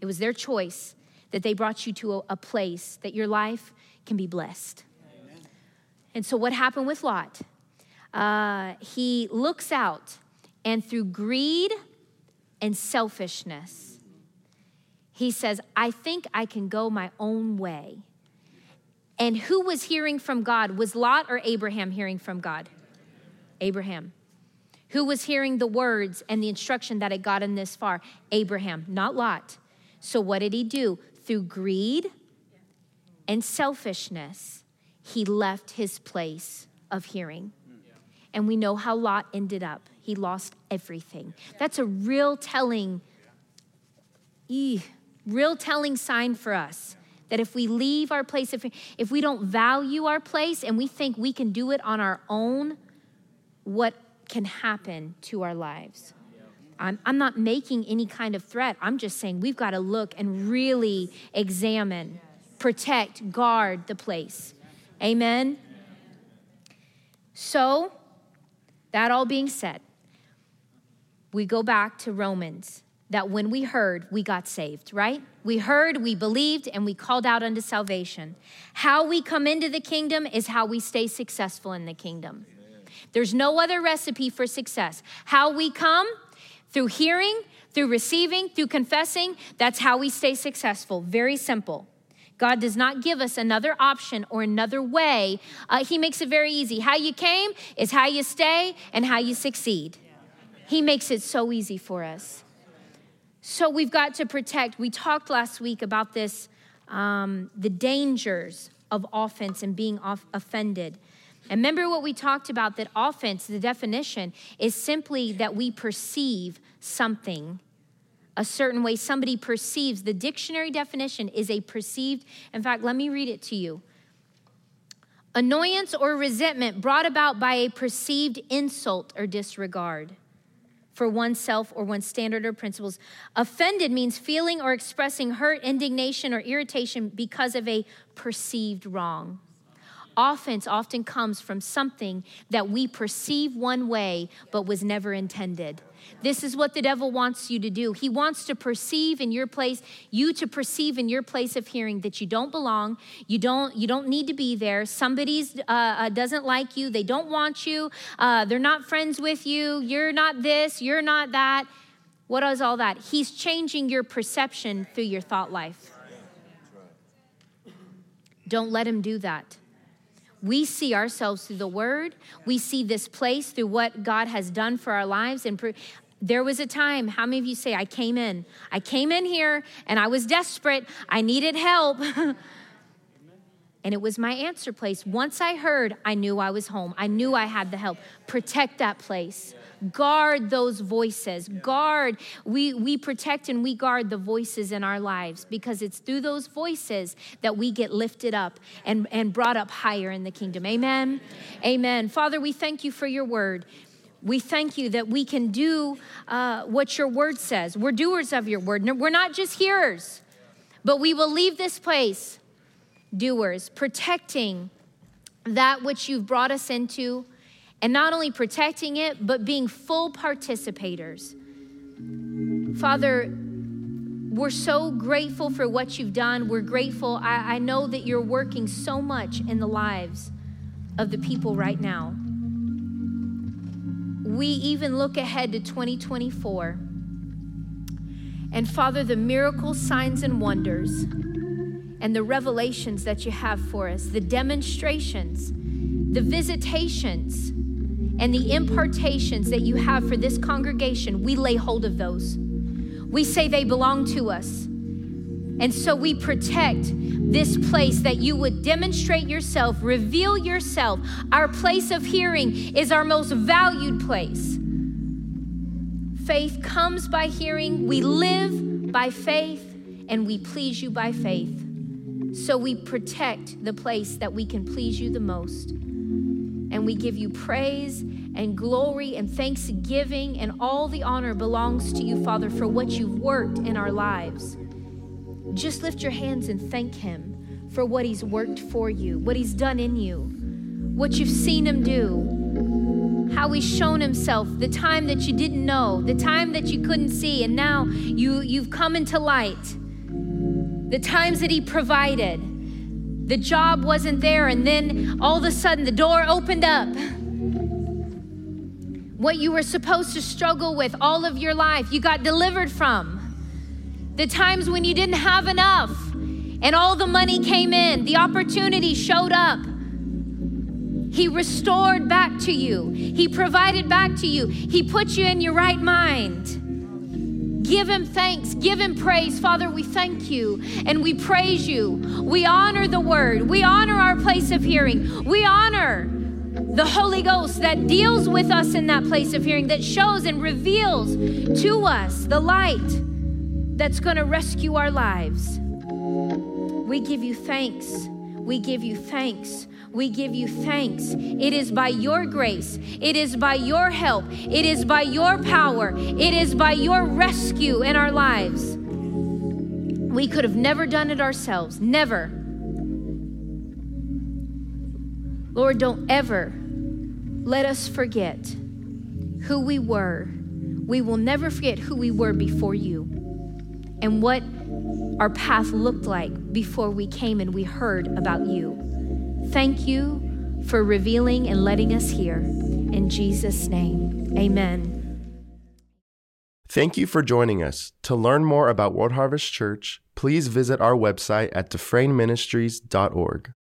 It was their choice that they brought you to a, a place that your life can be blessed. Amen. And so, what happened with Lot? Uh, he looks out, and through greed and selfishness. He says, I think I can go my own way. And who was hearing from God? Was Lot or Abraham hearing from God? Abraham. Who was hearing the words and the instruction that had gotten this far? Abraham, not Lot. So what did he do? Through greed and selfishness, he left his place of hearing. And we know how Lot ended up. He lost everything. That's a real telling, real telling sign for us that if we leave our place, if, if we don't value our place and we think we can do it on our own, what can happen to our lives? I'm, I'm not making any kind of threat. I'm just saying we've got to look and really examine, protect, guard the place. Amen? So, that all being said, we go back to Romans that when we heard, we got saved, right? We heard, we believed, and we called out unto salvation. How we come into the kingdom is how we stay successful in the kingdom. There's no other recipe for success. How we come through hearing, through receiving, through confessing, that's how we stay successful. Very simple. God does not give us another option or another way. Uh, he makes it very easy. How you came is how you stay and how you succeed. He makes it so easy for us. So we've got to protect. We talked last week about this um, the dangers of offense and being off- offended. And remember what we talked about that offense, the definition, is simply that we perceive something a certain way somebody perceives. The dictionary definition is a perceived, in fact, let me read it to you. Annoyance or resentment brought about by a perceived insult or disregard for oneself or one's standard or principles. Offended means feeling or expressing hurt, indignation, or irritation because of a perceived wrong. Offense often comes from something that we perceive one way but was never intended. This is what the devil wants you to do. He wants to perceive in your place, you to perceive in your place of hearing that you don't belong, you don't you don't need to be there. Somebody's uh, uh, doesn't like you, they don't want you, uh, they're not friends with you, you're not this, you're not that. What is all that? He's changing your perception through your thought life. Don't let him do that. We see ourselves through the word. We see this place through what God has done for our lives. And there was a time, how many of you say, I came in? I came in here and I was desperate. I needed help. and it was my answer place. Once I heard, I knew I was home. I knew I had the help. Protect that place. Guard those voices. Guard, we, we protect and we guard the voices in our lives because it's through those voices that we get lifted up and, and brought up higher in the kingdom. Amen. Amen. Father, we thank you for your word. We thank you that we can do uh, what your word says. We're doers of your word. We're not just hearers, but we will leave this place doers, protecting that which you've brought us into and not only protecting it, but being full participators. Father, we're so grateful for what you've done. We're grateful. I, I, know that you're working so much in the lives of the people right now. We even look ahead to 2024. And Father, the miracles, signs, and wonders, and the revelations that you have for us, the demonstrations, the visitations, and the impartations that you have for this congregation, we lay hold of those. We say they belong to us. And so we protect this place that you would demonstrate yourself, reveal yourself. Our place of hearing is our most valued place. Faith comes by hearing, we live by faith, and we please you by faith. So we protect the place that we can please you the most. And we give you praise and glory and thanksgiving, and all the honor belongs to you, Father, for what you've worked in our lives. Just lift your hands and thank Him for what He's worked for you, what He's done in you, what you've seen Him do, how He's shown Himself, the time that you didn't know, the time that you couldn't see, and now you, you've come into light, the times that He provided the job wasn't there, and then all of a sudden the door opened up. What you were supposed to struggle with all of your life, you got delivered from. The times when you didn't have enough and all the money came in, the opportunity showed up. He restored back to you, He provided back to you, He put you in your right mind. Give him thanks, give him praise. Father, we thank you and we praise you. We honor the word, we honor our place of hearing, we honor the Holy Ghost that deals with us in that place of hearing, that shows and reveals to us the light that's going to rescue our lives. We give you thanks. We give you thanks we give you thanks. It is by your grace, it is by your help, it is by your power, it is by your rescue in our lives. We could have never done it ourselves, never. Lord, don't ever let us forget who we were. We will never forget who we were before you and what our path looked like before we came and we heard about you. Thank you for revealing and letting us hear. In Jesus' name, amen. Thank you for joining us. To learn more about World Harvest Church, please visit our website at dufresneministries.org.